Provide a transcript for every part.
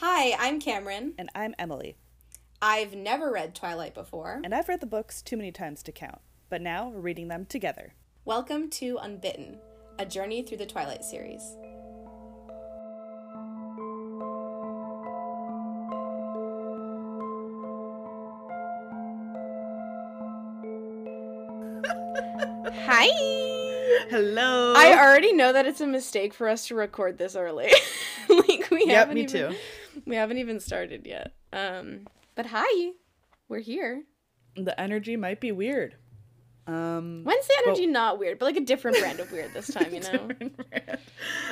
Hi, I'm Cameron. And I'm Emily. I've never read Twilight before. And I've read the books too many times to count, but now we're reading them together. Welcome to Unbitten, a journey through the Twilight series. Hi! Hello! I already know that it's a mistake for us to record this early. like we Yep, haven't me even, too. We haven't even started yet. Um, but hi, we're here. The energy might be weird. Um, When's the energy not weird, but like a different brand of weird this time, you know? different brand.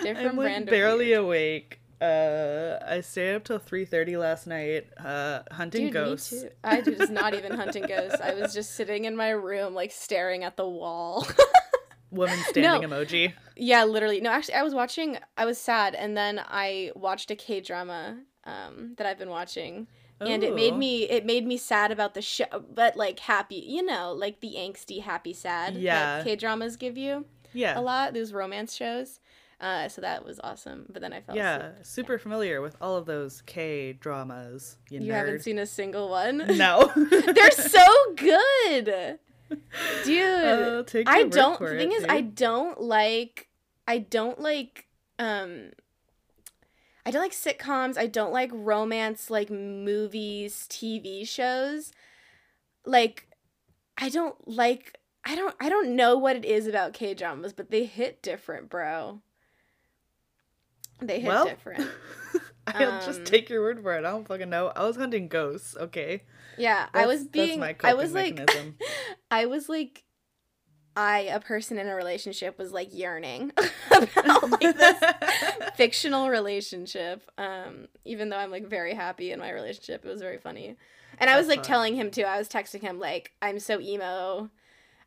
Different I'm like brand of barely awake. Uh, I stayed up till three thirty last night, uh, hunting Dude, ghosts. me too. I was not even hunting ghosts. I was just sitting in my room, like staring at the wall. Woman standing No. emoji. yeah, literally. No, actually, I was watching. I was sad, and then I watched a K drama um, that I've been watching, and it made me it made me sad about the show, but like happy. You know, like the angsty, happy, sad Yeah. that K dramas give you Yeah, a lot. Those romance shows. Uh, so that was awesome. But then I fell yeah, asleep. super familiar with all of those K dramas. You, You haven't seen a single one. No, They're so good, dude. I don't. The it, thing is, I don't like. I don't like. Um. I don't like sitcoms. I don't like romance, like movies, TV shows. Like, I don't like. I don't. I don't know what it is about K dramas, but they hit different, bro. They hit well, different. I'll just Um, take your word for it. I don't fucking know. I was hunting ghosts. Okay, Yeah, I was being. That's my I was like. I was like, I, a person in a relationship, was like yearning about like this fictional relationship. Um, even though I'm like very happy in my relationship, it was very funny. And I was like telling him too. I was texting him like, "I'm so emo.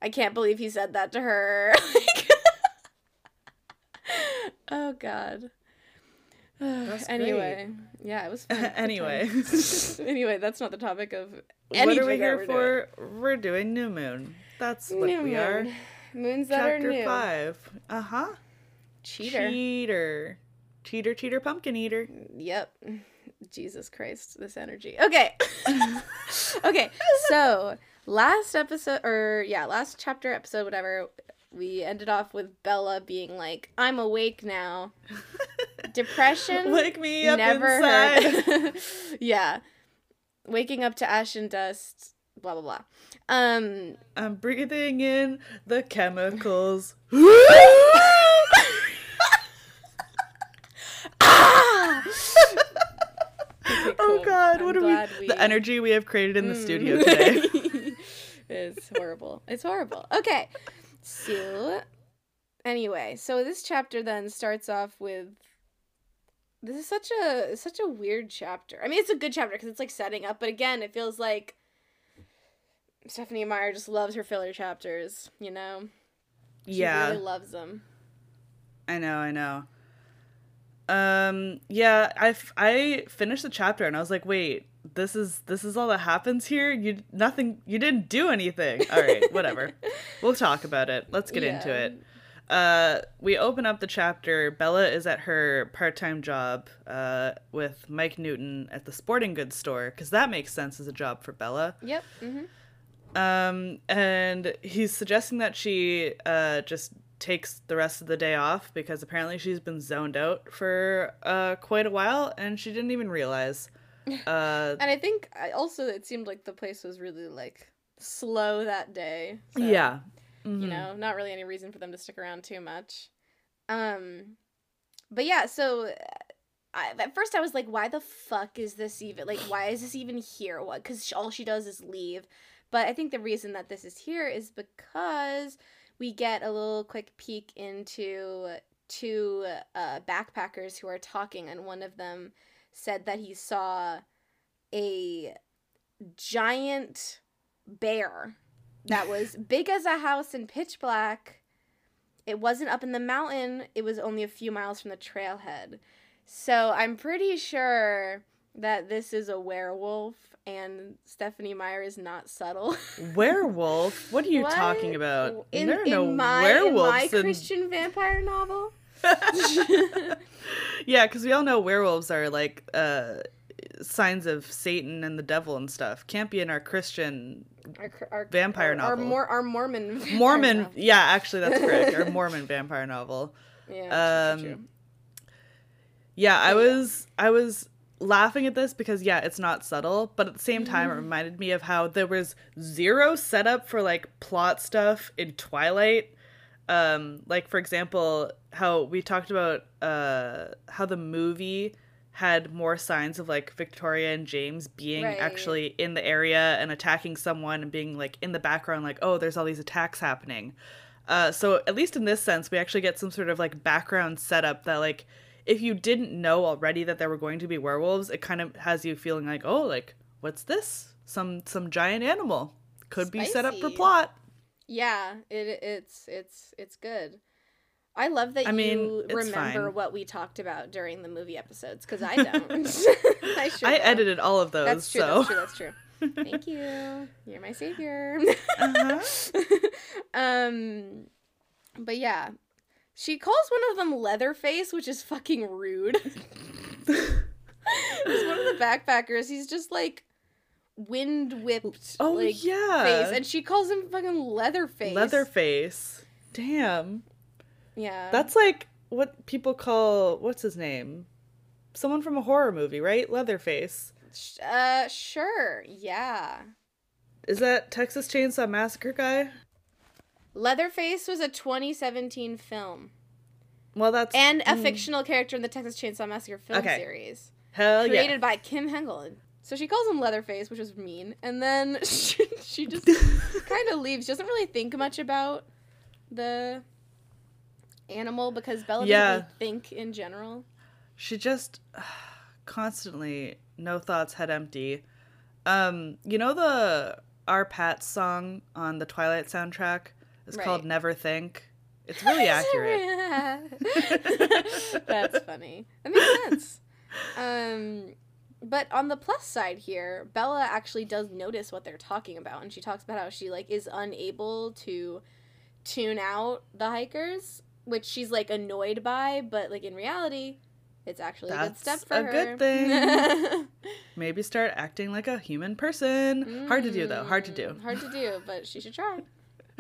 I can't believe he said that to her." Like- oh God. That's anyway, yeah, it was fun. Anyway. anyway, that's not the topic of what are we here for? We're doing New Moon. That's what New we are. moon. Moons that are Chapter new. five. Uh huh. Cheater. Cheater. Cheater, cheater, pumpkin eater. Yep. Jesus Christ, this energy. Okay. okay. So, last episode or yeah, last chapter episode whatever, we ended off with Bella being like, "I'm awake now." Depression Wake me up never inside. hurt. yeah. Waking up to ash and dust, blah blah blah. Um I'm breathing in the chemicals. ah! Okay, Oh god, I'm what are glad we, The energy we have created in the Mm. studio today. it's horrible. It's horrible. Okay. So anyway, so this chapter then starts off with this is such a such a weird chapter. I mean, it's a good chapter because it's like setting up, but again, it feels like Stephenie Meyer just loves her filler chapters. You know, she yeah. really loves them. I know, I know. Um, yeah, I, f- I finished the chapter and I was like, wait, this is this is all that happens here. You nothing. You didn't do anything. All right, whatever. we'll talk about it. Let's get into it. Uh, we open up the chapter. Bella is at her part-time job uh, with Mike Newton at the sporting goods store because that makes sense as a job for Bella. Yep. hmm Um, and he's suggesting that she uh, just takes the rest of the day off because apparently she's been zoned out for uh, quite a while and she didn't even realize. Uh, And I think I also it seemed like the place was really like slow that day. so- yeah. you Mhm. know not really any reason for them to stick around too much um but yeah so I, at first i was like why the fuck is this even like why is this even here what because all she does is leave but i think the reason that this is here is because we get a little quick peek into two uh, backpackers who are talking and one of them said that he saw a giant bear that was big as a house and pitch black. It wasn't up in the mountain, it was only a few miles from the trailhead. So I'm pretty sure that this is a werewolf and Stephenie Meyer is not subtle. Werewolf? What are you What? talking about? In, there are in no my, werewolves in my in- Christian vampire novel? yeah, because we all know werewolves are like uh, signs of Satan and the devil and stuff. Can't be in our Christian our, our, Vampire our, novel. Our, Mor- our Mormon. vampire Mormon. novel. Yeah, actually, that's correct. Our Mormon vampire novel. Yeah. Um. Yeah, I was I was laughing at this because yeah, it's not subtle, but at the same time it Mm-hmm. reminded me of how there was zero setup for like plot stuff in Twilight. Um like for example, how we talked about uh how the movie had more signs of like Victoria and James being Right. actually in the area and attacking someone and being like in the background like oh there's all these attacks happening. Uh, so at least in this sense, we actually get some sort of like background setup that like if you didn't know already that there were going to be werewolves, it kind of has you feeling like, oh, like what's this? Some some giant animal could be set up for plot. Yeah, it it's it's it's good. I love that I mean, you remember fine. what we talked about during the movie episodes because I don't. I, sure I edited all of those, That's true. so That's true. That's true. Thank you. You're my savior. Uh-huh. um, but yeah, she calls one of them Leatherface, which is fucking rude. He's one of the backpackers. He's just like wind whipped. oh like, yeah, face, and she calls him fucking Leatherface. Leatherface. Damn, Yeah. that's like what people call what's his name? Someone from a horror movie, right? Leatherface. Uh sure. Yeah. Is that Texas Chainsaw Massacre guy? Leatherface was a 2017 film Well, that's and a mm, fictional character in the Texas Chainsaw Massacre film Okay. series hell created yeah. by Kim Henkel. So she calls him Leatherface, which was mean, and then she, she just kind of leaves. She doesn't really think much about the animal because Bella Yeah. doesn't really think in general. she just constantly no thoughts head empty um you know the R-Pat song on the twilight soundtrack it's called never think it's really accurate That's funny. That makes sense. Um, but on the plus side here, Bella actually does notice what they're talking about, and she talks about how she like is unable to tune out the hikers, which she's like annoyed by. But like in reality, it's actually a good step for her. a her. good thing. maybe start acting like a human person hard to do though hard to do Mm, Hard to do, but she should try.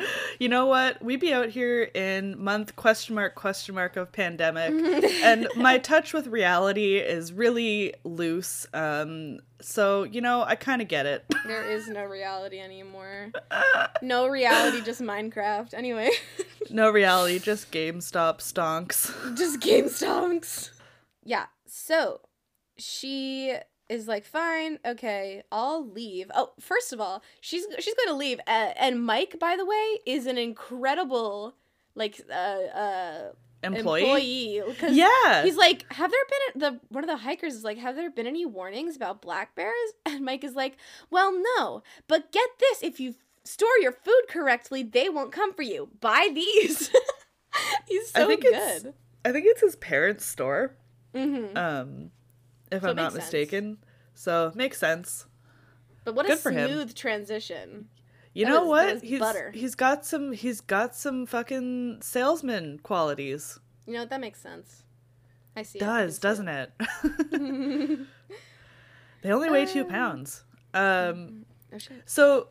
you know what we be out here in month question mark question mark of pandemic and my touch with reality is really loose um so you know i kind of get it There is no reality anymore. No reality, just Minecraft. Anyway. No reality, just GameStop stonks. just game stonks. Yeah. So she is like, fine, okay, I'll leave. Oh, first of all, she's she's going to leave. Uh, and Mike, by the way, is an incredible like uh uh Employee? employee. Yeah. He's like, have there been the one of the hikers is like, have there been any warnings about black bears? And Mike is like, well, no, but get this: if you store your food correctly, they won't come for you. Buy these. He's so I think good. it's I think it's his parents' store. hmm Um if So I'm not makes sense. mistaken. So makes sense. But what a Good him. smooth transition. You That know was- what? he's butter. he's got some he's got some fucking salesman qualities. You know what? That makes sense. I see. Does, doesn't it? they only weigh two Um, pounds. Um oh shit. So,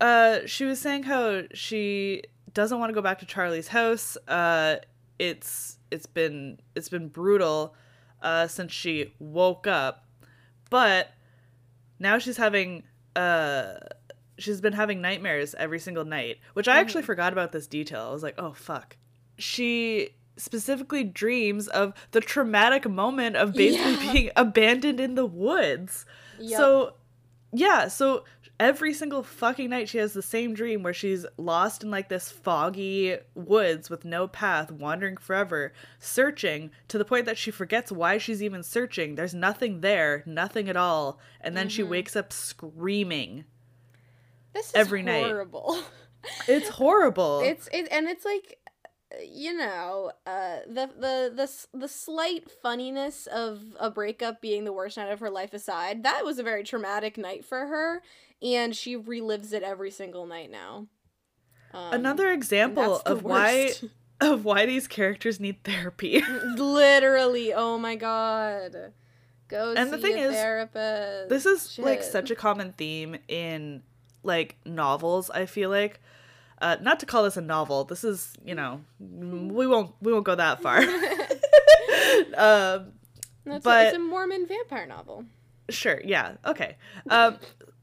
uh, she was saying how she doesn't want to go back to Charlie's house. Uh, it's it's been it's been brutal uh, since she woke up, but now she's having uh she's been having nightmares every single night, which I actually forgot about this detail. I was like, oh fuck. She specifically dreams of the traumatic moment of basically Yeah. being abandoned in the woods. Yup. So, yeah, so every single fucking night she has the same dream where she's lost in like this foggy woods with no path, wandering forever, searching to the point that she forgets why she's even searching. There's nothing there, nothing at all. And then she Mhm. wakes up screaming. this is every night. horrible. It's horrible. it's it and it's like you know uh the the the the slight funniness of a breakup being the worst night of her life aside that was a very traumatic night for her and she relives it every single night now um, Another example of why of why these characters need therapy. Literally, oh my god. Go And see the thing a is, therapist. this is like such a common theme in like novels, I feel like. Uh, not to call this a novel. This is, you know, we won't we won't go that far. um, That's but- it's a Mormon vampire novel. Sure, yeah, okay. Um,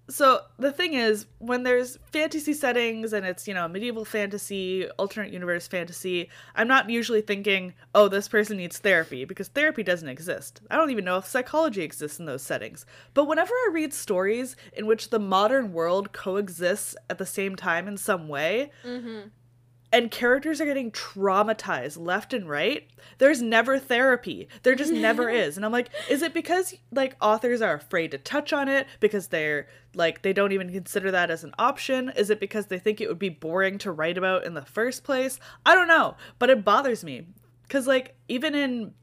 so the thing is, when there's fantasy settings and it's, you know, medieval fantasy, alternate universe fantasy, I'm not usually thinking, oh, this person needs therapy, because therapy doesn't exist. I don't even know if psychology exists in those settings. But whenever I read stories in which the modern world coexists at the same time in some way, Mm-hmm. And characters are getting traumatized left and right. There's never therapy. There just never is. And i'm like is it because like authors are afraid to touch on it because they're like they don't even consider that as an option? Is it because they think it would be boring to write about in the first place? I don't know but it bothers me. Because like even in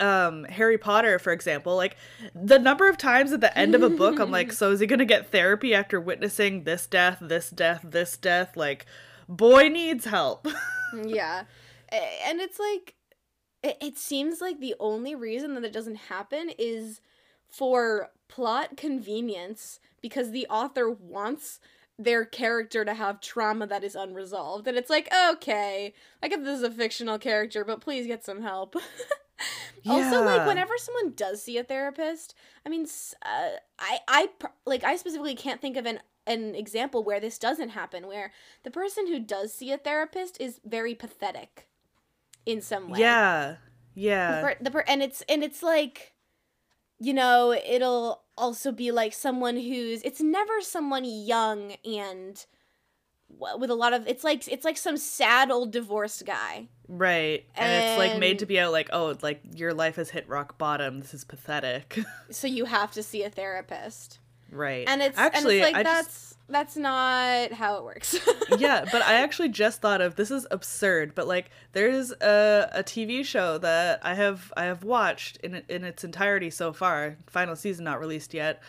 um Harry Potter for example like the number of times at the end of a book I'm like so is he going to get therapy after witnessing this death this death this death? Like boy needs help Yeah. And it's like it, it seems like the only reason that it doesn't happen is for plot convenience because the author wants their character to have trauma that is unresolved. And it's like, okay, I get this is a fictional character, but please get some help. Also, like whenever someone does see a therapist, I mean, uh, I, I, like I specifically can't think of an an example where this doesn't happen, where the person who does see a therapist is very pathetic, in some way. yeah The yeah per, the per, and it's and it's like, you know, it'll also be like someone who's. It's never someone young and with a lot of. It's like it's like some sad old divorced guy. right and, it's like made to be out like oh like your life has hit rock bottom this is pathetic So you have to see a therapist. Right and it's actually and it's like I that's just that's not how it works. yeah, but I actually just thought of this is absurd, but like there's a, a TV show that I have I have watched in in its entirety so far, final season not released yet.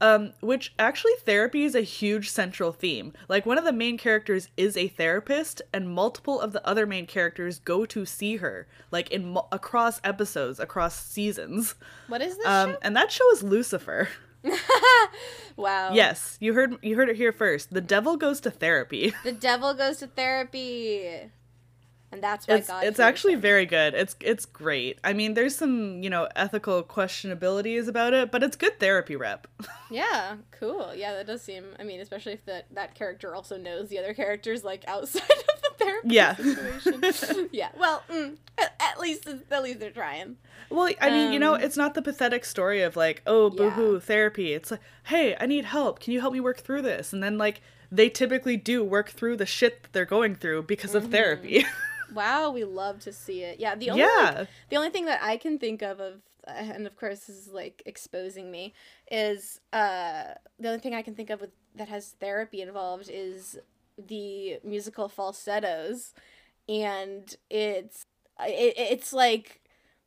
Um, which actually therapy is a huge central theme. Like one of the main characters is a therapist, and multiple of the other main characters go to see her, like in across episodes, across seasons. what is this Um, and that show is Lucifer. wow. Yes, you heard you heard it here first. The devil goes to therapy. The devil goes to therapy. And that's why it's God it's actually him. very good. It's it's great. I mean, there's some you know ethical questionabilities about it, but it's good therapy rep. Yeah, cool. Yeah, that does seem I mean, especially if that that character also knows the other characters like outside of therapy Yeah. situation. yeah. Well, mm, at, at least at least they're trying. well, I mean, you know, Um, it's not the pathetic story of like, oh, Yeah. boohoo, therapy. It's like, hey, I need help. Can you help me work through this? And then like they typically do work through the shit that they're going through because Mm-hmm. of therapy. Wow, we love to see it. Yeah, the only yeah. like, the only thing that I can think of of and of course this is like exposing me is uh the only thing I can think of with that has therapy involved is the musical falsettos and it's it, it's like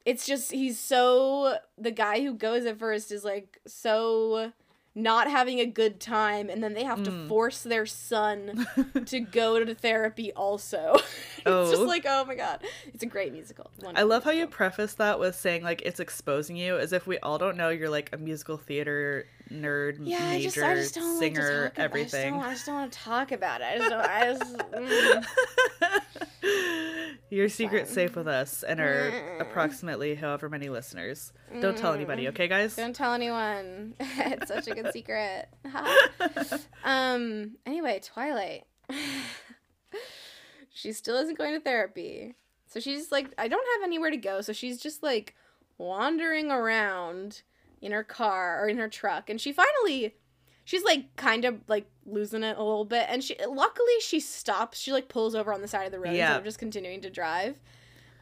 it's just he's so the guy who goes at first is like so not having a good time and then they have to Mm. force their son to go to therapy also. it's Oh. just like, oh my god. It's a great musical. I Wonderful love how you preface that with saying like it's exposing you as if we all don't know you're like a musical theater nerd, yeah, I major, just, I just don't singer, like everything. I just don't, I just don't want to talk about it. I just don't. I just. mm. Your secret's fine. safe with us and our Mm. approximately however many listeners. Don't tell anybody, okay, guys? Don't tell anyone. it's such a good secret. um. Anyway, Twilight. she still isn't going to therapy, so she's like, I don't have anywhere to go, so she's just like wandering around in her car or in her truck, and she finally. She's like kind of like losing it a little bit, and she luckily she stops. She like pulls over on the side of the road Yeah. instead of just continuing to drive.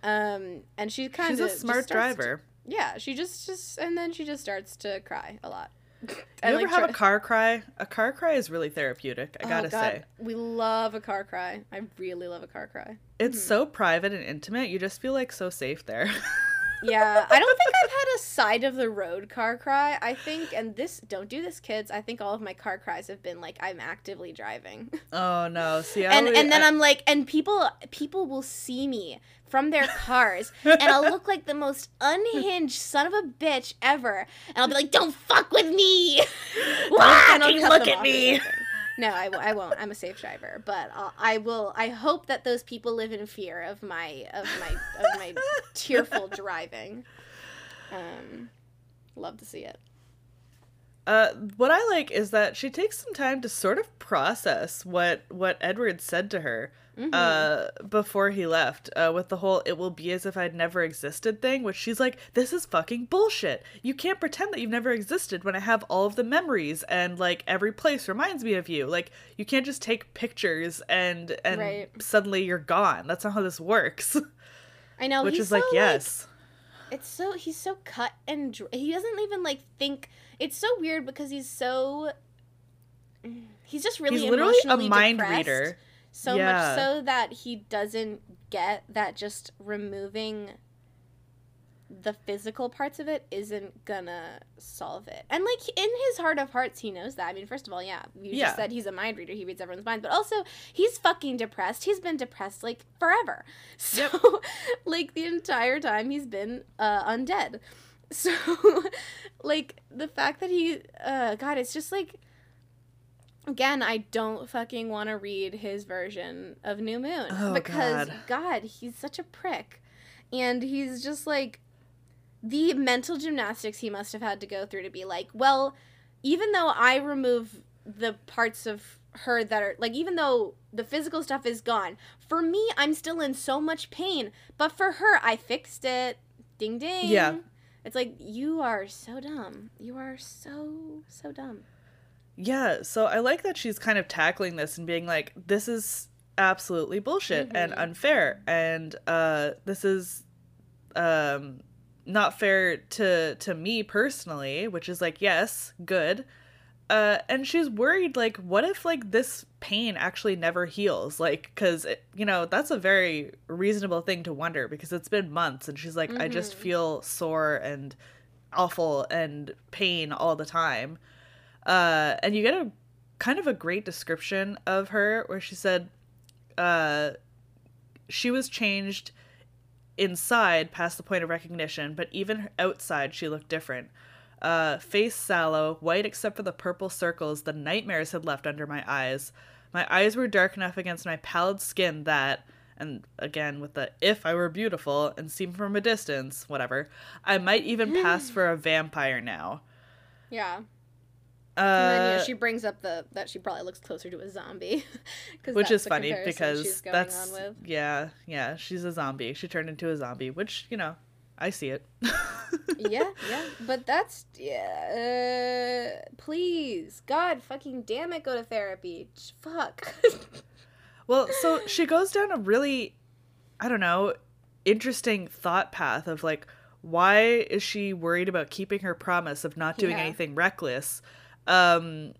Um, and she kind She's of a smart driver. yeah, she just just and then she just starts to cry a lot. You And, ever like, have try- a car cry? A car cry is really therapeutic, I Oh, gotta God, say. we love a car cry. I really love a car cry. It's so private and intimate, you just feel like so safe there. yeah, I don't think I've had a side of the road car cry. I think, and this, don't do this, kids. I think all of my car cries have been like I'm actively driving. Oh no! See, I and always- and then I- I'm like, and people people will see me from their cars, and I'll look like the most unhinged son of a bitch ever, and I'll be like, "Don't fuck with me!" Fucking cut look at me. No, I won't. I'm a safe driver, but I'll, I will. I hope that those people live in fear of my of my of my tearful driving. Um, love to see it. Uh, what I like is that she takes some time to sort of process what what Edward said to her Mhm. uh, before he left uh, with the whole "it will be as if I'd never existed" thing. Which she's like, "This is fucking bullshit. You can't pretend that you've never existed when I have all of the memories and like every place reminds me of you. Like you can't just take pictures and and Right. suddenly you're gone. That's not how this works." I know, Which is like, so, yes, it's so he's so cut and dr- he doesn't even like think. It's so weird because he's so. He's just really he's literally a mind reader. So Yeah. much so that he doesn't get that just removing the physical parts of it isn't gonna solve it. And like in his heart of hearts, he knows that. I mean, first of all, yeah, you Yeah. just said he's a mind reader. He reads everyone's mind, but also he's fucking depressed. He's been depressed like forever. So like the entire time he's been uh, undead. So like the fact that he, uh, God, it's just like again, I don't fucking want to read his version of New Moon Oh, because God. God, he's such a prick. And he's just like the mental gymnastics he must have had to go through to be like, well, even though I remove the parts of her that are like even though the physical stuff is gone, for me I'm still in so much pain, but for her I fixed it. Ding ding. Yeah. It's like you are so dumb. You are so so dumb. Yeah, so I like that she's kind of tackling this and being like, this is absolutely bullshit and Mhm. unfair, and uh, this is um, not fair to to me personally, which is like, yes, good. Uh, and she's worried, like, what if like this pain actually never heals? Like, because you know that's a very reasonable thing to wonder because it's been months, and she's like, I just Mhm. feel sore and awful and pain all the time uh, and you get a kind of a great description of her where she said uh, she was changed inside past the point of recognition but even outside she looked different. Uh, face sallow white except for the purple circles the nightmares had left under my eyes. My eyes were dark enough against my pallid skin that and again with the if i were beautiful and seen from a distance whatever i might even pass for a vampire now. Yeah. Uh, And then yeah, she brings up the that she probably looks closer to a zombie, which is funny because she's going that's on with. yeah yeah she's a zombie she turned into a zombie which you know i see it yeah, yeah, but that's yeah. Uh, please, God, fucking damn it, go to therapy. Fuck. well so she goes down a really i don't know interesting thought path of like why is she worried about keeping her promise of not doing Yeah. anything reckless um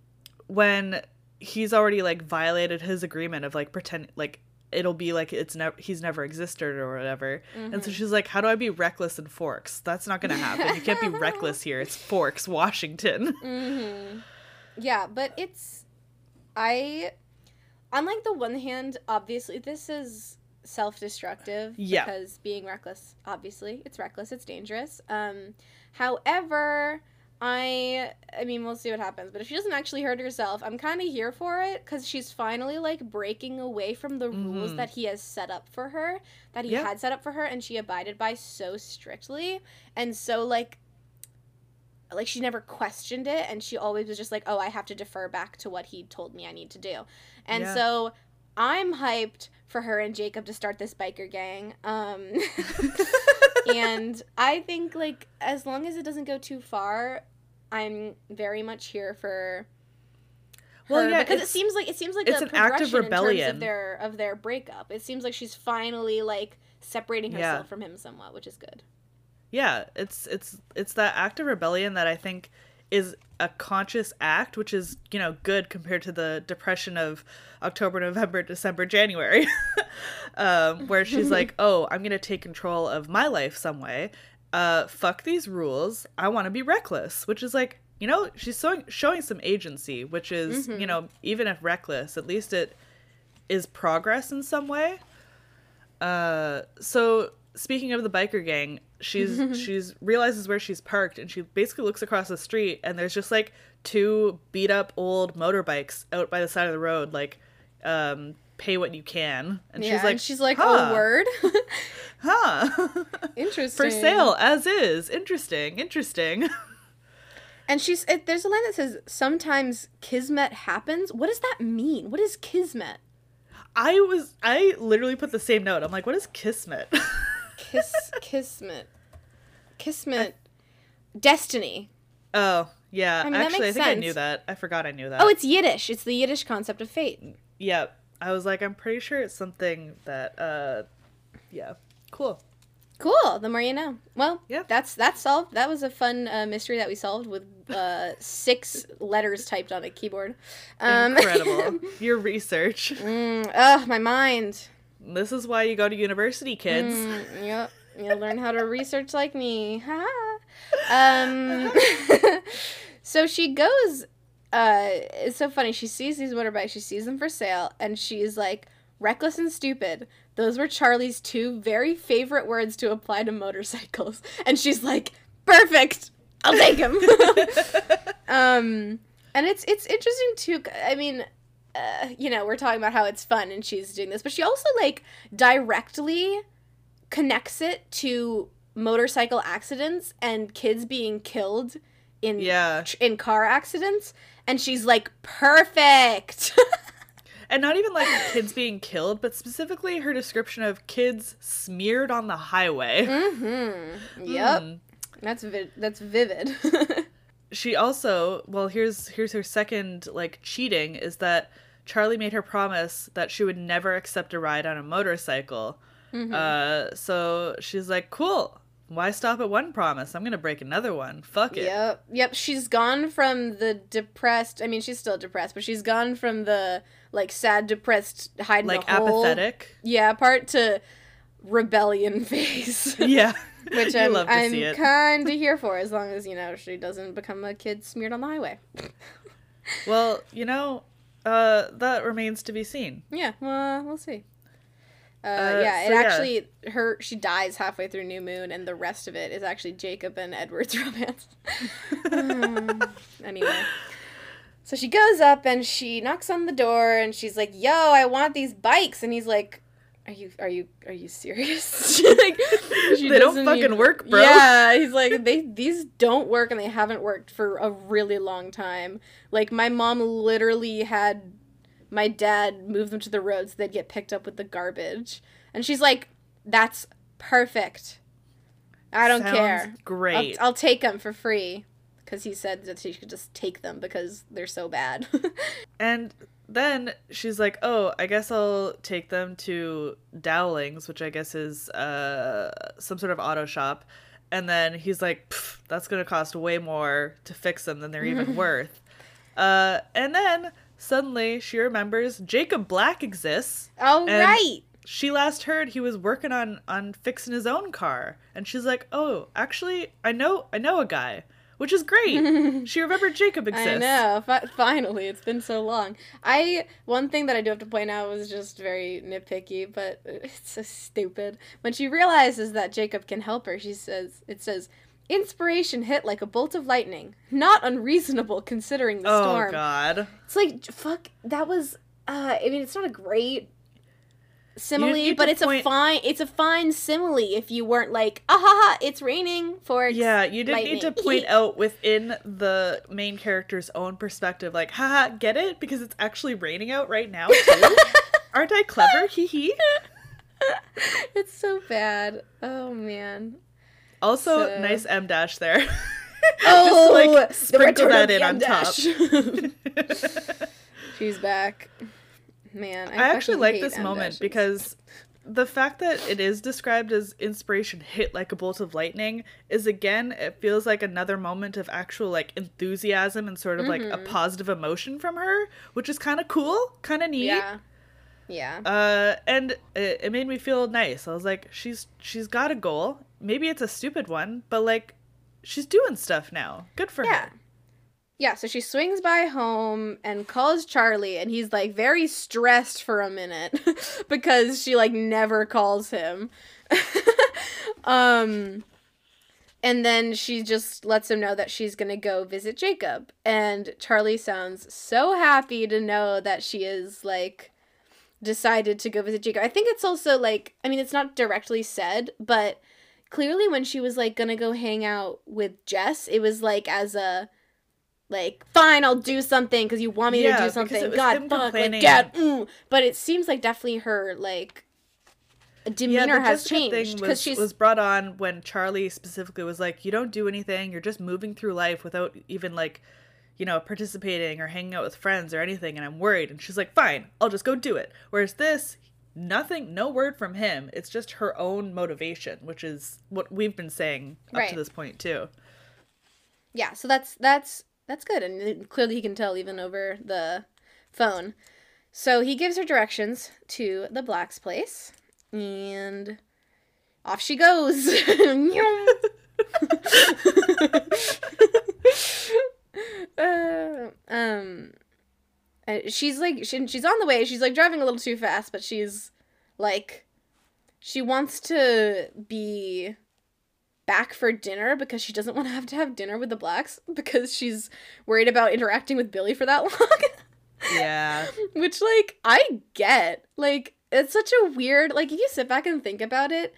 when he's already like violated his agreement of like pretend like it'll be like it's never he's never existed or whatever and so Mhm. she's like how do i be reckless in forks that's not gonna happen you can't be reckless here it's forks washington hmm Yeah, but it's I on like the one hand, obviously this is self-destructive Yeah. because being reckless, obviously, it's reckless, it's dangerous. Um however, I I mean, we'll see what happens, but if she doesn't actually hurt herself, I'm kind of here for it cuz she's finally like breaking away from the rules Mhm. that he has set up for her, that he had set up for her and she abided by so strictly. And so like like she never questioned it and she always was just like oh i have to defer back to what he told me i need to do and Yeah. so i'm hyped for her and jacob to start this biker gang um and i think like as long as it doesn't go too far i'm very much here for Well, yeah, because it seems like it seems like it's an act of progression in terms rebellion. of their of their breakup. It seems like she's finally like separating Yeah. herself from him somewhat, which is good. yeah it's it's it's that act of rebellion that i think is a conscious act which is you know good compared to the depression of october november december january um, where she's like oh i'm gonna take control of my life some way uh, fuck these rules. I want to be reckless, which is like, you know, she's showing, showing some agency, which is, Mm-hmm. you know, even if reckless, at least it is progress in some way. Uh, so speaking of the biker gang, she's she's realizes where she's parked and she basically looks across the street and there's just like two beat up old motorbikes out by the side of the road, like um, pay what you can. And yeah, she's like, and she's like, huh, oh, word. huh, Interesting. for sale as is. Interesting, interesting. And she's it, there's a line that says sometimes kismet happens. What does that mean? What is kismet? I was I literally put the same note. I'm like, what is kismet? Kiss kismet. Kismet. Destiny. oh, yeah. I mean, Actually, I think I knew that. I forgot I knew that. Oh, it's Yiddish. It's the Yiddish concept of fate. yeah. I was like, I'm pretty sure it's something that uh yeah. Cool. Cool. The more you know. Well, Yeah. That's that's solved. That was a fun uh, mystery that we solved with uh, six letters typed on a keyboard. Um, Incredible. Your research. mm, ugh, my mind. This is why you go to university, kids. Mm, yep. You'll learn how to research like me. Ha. um. so she goes. Uh, it's so funny. She sees these motorbikes. She sees them for sale, and she's like, "Reckless and stupid." Those were Charlie's two very favorite words to apply to motorcycles, and she's like, "Perfect. I'll take them." um, and it's it's interesting too. I mean, uh, you know, we're talking about how it's fun and she's doing this, but she also like directly connects it to motorcycle accidents and kids being killed in Yeah. in car accidents and she's like perfect And not even like kids being killed, but specifically her description of kids smeared on the highway. mhm yep Hmm. that's vi- that's vivid she also well here's here's her second like cheating is that charlie made her promise that she would never accept a ride on a motorcycle Mm-hmm. uh so she's like cool why stop at one promise i'm gonna break another one fuck it Yep. Yep. She's gone from the depressed. I mean, she's still depressed, but she's gone from the like sad, depressed, hide like a hole. apathetic Yeah, part to rebellion phase. yeah Which I'm, love to I'm see it kind of here for, as long as you know she doesn't become a kid smeared on the highway. well you know uh that remains to be seen Yeah, well, we'll see. Uh, Uh, yeah, it so yeah. actually her she dies halfway through New Moon, and the rest of it is actually Jacob and Edward's romance. Um, anyway, so she goes up and she knocks on the door, and she's like, "Yo, I want these bikes," and he's like. Are you are you are you serious? Like, she They don't fucking even- work, bro. Yeah, he's like they these don't work and they haven't worked for a really long time. Like my mom literally had my dad move them to the road so they'd get picked up with the garbage. And she's like, "That's perfect. I don't Sounds care. I'll, great I'll take them for free." Because he said that she could just take them because they're so bad. And then she's like, "Oh, I guess I'll take them to Dowlings, which I guess is uh some sort of auto shop." And then he's like, "That's gonna cost way more to fix them than they're even worth." Uh, and then suddenly she remembers Jacob Black exists. oh right. She last heard he was working on on fixing his own car, and she's like, "Oh, actually, I know I know a guy." Which is great. she remembered Jacob exists. I know. Fi- finally, it's been so long. I one thing that I do have to point out was just very nitpicky, but it's so stupid. When she realizes that Jacob can help her, she says, "It says." Inspiration hit like a bolt of lightning. Not unreasonable considering the storm. Oh. God. It's like fuck. That was. Uh, I mean, it's not a great simile, need but it's point- a fine. It's a fine simile if you weren't like, ah ha ha, it's raining for. Yeah, you didn't need to point out within the main character's own perspective, like, haha, get it? Because it's actually raining out right now, too? Aren't I clever? Hee hee. it's so bad. Oh man. Also, So- nice em dash there. Oh, Just like sprinkle that in the on top. She's back. Man, I, I actually like this moment because the fact that it is described as inspiration hit like a bolt of lightning is again it feels like another moment of actual like enthusiasm and sort of like a Mm-hmm. positive emotion from her which is kind of cool kind of neat yeah, yeah, uh and it, it made me feel nice i was like she's she's got a goal maybe it's a stupid one, but like she's doing stuff now. Good for Yeah. her. Yeah, so she swings by home and calls Charlie and he's like very stressed for a minute because she like never calls him. um and then she just lets him know that she's to go visit Jacob and Charlie sounds so happy to know that she is like decided to go visit Jacob. I think it's also like I mean it's not directly said, but clearly when she was like to go hang out with Jess, it was like as a like fine i'll do something because you want me Yeah, to do something god fuck like dad mm. but it seems like definitely her like demeanor the has Jessica changed because was, she's was brought on when Charlie specifically was like, "You don't do anything. You're just moving through life without even like, you know, participating or hanging out with friends or anything." And I'm worried. And she's like, "Fine, I'll just go do it." Whereas this, nothing, no word from him. It's just her own motivation, which is what we've been saying up Right. to this point too. yeah so that's that's that's good and clearly he can tell even over the phone. So he gives her directions to the black's place and off she goes. Uh, um uh, she's like she, she's on the way. She's like driving a little too fast but she's like she wants to be back for dinner because she doesn't want to have to have dinner with the blacks because she's worried about interacting with Billy for that long. Yeah. Which like I get. Like it's such a weird like if you sit back and think about it,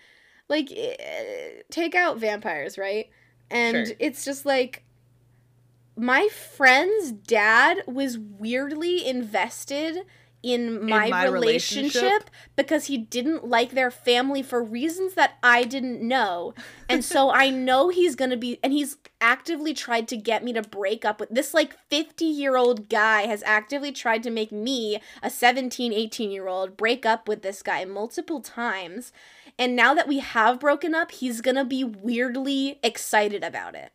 like eh, take out vampires, right? And Sure. it's just like my friend's dad was weirdly invested in my, my relationship, relationship? because he didn't like their family for reasons that I didn't know. And so I know he's going to be and he's actively tried to get me to break up with this like 50-year-old guy has actively tried to make me, a 17, 18-year-old, break up with this guy multiple times. And now that we have broken up, he's going to be weirdly excited about it.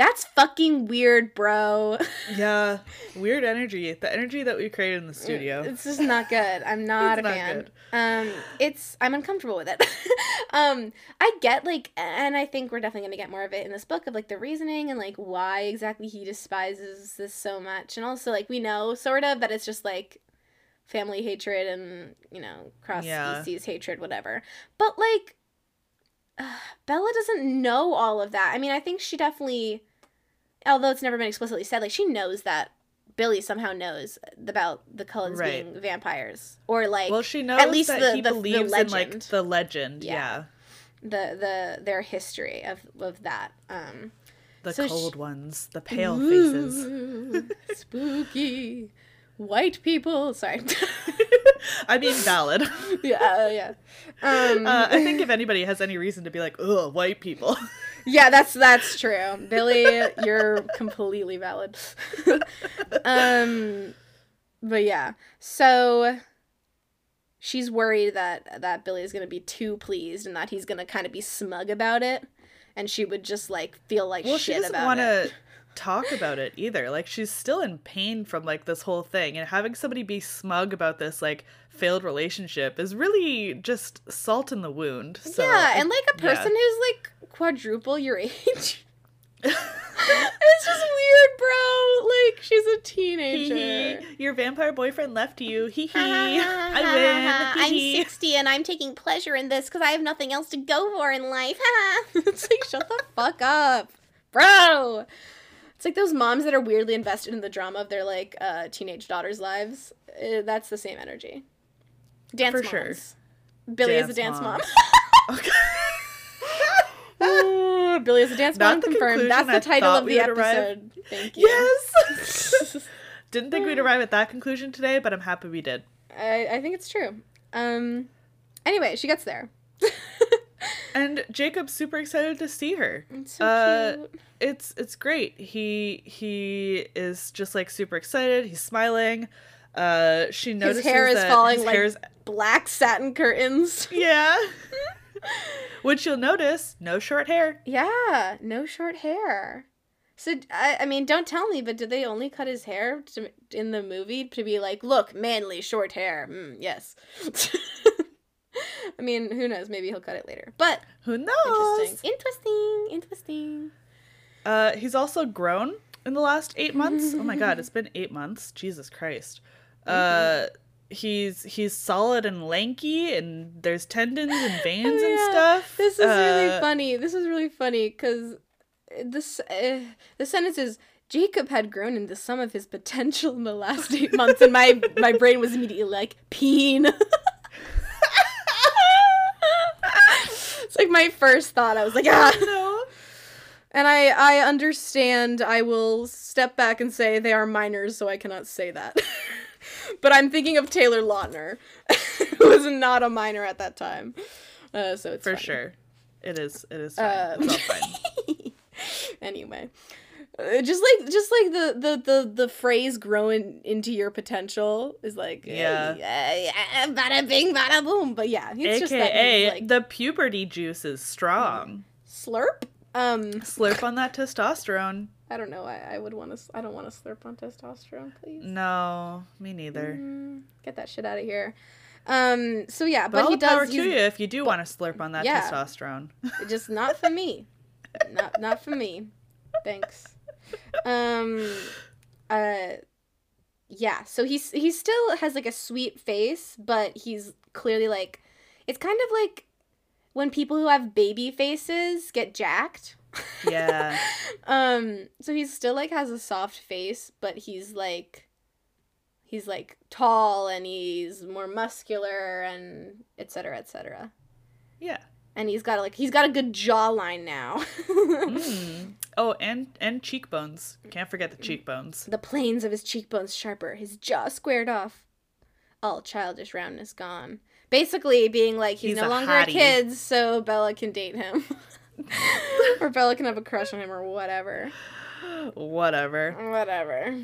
That's fucking weird, bro. Yeah. Weird energy. The energy that we created in the studio. It's just not good. I'm not a not fan. good. Um, it's I'm uncomfortable with it. um, I get like, and I think we're definitely gonna get more of it in this book of like the reasoning and like why exactly he despises this so much, and also like we know sort of that it's just like family hatred and you know cross Yeah. species hatred, whatever. But like, Bella doesn't know all of that. I mean, I think she definitely, although it's never been explicitly said, like she knows that Billy somehow knows about the Cullens Right. being vampires, or like well, she knows at least that the- he the- the in like the legend. Yeah. Yeah. the the their history of of that. Um, The So she- cold ones, the pale faces. Ooh, spooky white people. Sorry. I mean, valid. yeah, yeah. Um, Uh, I think if anybody has any reason to be like, ugh, white people. Yeah, that's that's true. Billy, you're completely valid. um but yeah. So she's worried that that Billy is going to be too pleased and that he's going to kind of be smug about it and she would just like feel like well, she doesn't about want it. to talk about it either. Like, she's still in pain from like this whole thing, and having somebody be smug about this like failed relationship is really just salt in the wound. So, yeah, and like a yeah. person who's like quadruple your age. it's just weird, bro. Like she's a teenager. Hee hee. Your vampire boyfriend left you. Hee hee. I win. I'm Hee hee. 60 and I'm taking pleasure in this because I have nothing else to go for in life. it's like, shut the fuck up, bro. It's like those moms that are weirdly invested in the drama of their like uh, teenage daughters' lives. Uh, that's the same energy. Dance For moms. sure. Billy is a Dance dance mom. Okay. Billy is a dance mom confirmed. That's the I title of the would arrive- episode. Thank you. yes. Didn't think we'd arrive at that conclusion today, but I'm happy we did. I, I think it's true. Um. Anyway, she gets there. And Jacob's super excited to see her. It's so Uh, cute. It's it's great. He he is just like super excited. He's smiling. Uh, she notices his hair is falling like- hair's- Black satin curtains. yeah. Which you'll notice, no short hair. Yeah, no short hair. So I, I mean, don't tell me, but did they only cut his hair to, in the movie to be like, look, manly short hair? Mm, yes. I mean, who knows? Maybe he'll cut it later. But Who knows? interesting, interesting, interesting. Uh, he's also grown in the last eight months. oh my god, it's been eight months. Jesus Christ. Uh, he's he's solid and lanky, and there's tendons and veins and Oh, Yeah, stuff. This is really Uh, funny. This is really funny because this uh, the sentence is Jacob had grown into some of his potential in the last eight months, and my my brain was immediately like peen. it's like my first thought. I was like, ah. No. And I I understand. I will step back and say they are minors, so I cannot say that. But I'm thinking of Taylor Lautner, who was not a minor at that time. Uh, so it's For fine. sure. It is. It is fine. Uh, it's all fine. anyway, uh, just like just like the the the the phrase "growing into your potential" is like Yeah. yeah, yeah bada bing bada boom. But yeah, it's just that AKA like the puberty juice is strong. slurp. Um, Slurp on that testosterone. I don't know. I, I would want to. I don't want to slurp on testosterone, please. No, me neither. Mm, get that shit out of here. Um. So yeah, But, but, all he the power does. to you if you do want to slurp on that yeah. testosterone. just not for me. not not for me. Thanks. Um. Uh. Yeah. So he's he still has like a sweet face, but he's clearly like, it's kind of like when people who have baby faces get jacked. Yeah. um so he's still like has a soft face but he's like he's like tall and he's more muscular and etc etc Yeah. and he's got like he's got a good jawline now Mm. Oh, and and cheekbones. Can't forget the cheekbones. the planes of his cheekbones sharper his jaw squared off all childish roundness gone basically being like he's, He's no a longer a kid so bella can date him or bella can have a crush on him or whatever Whatever. whatever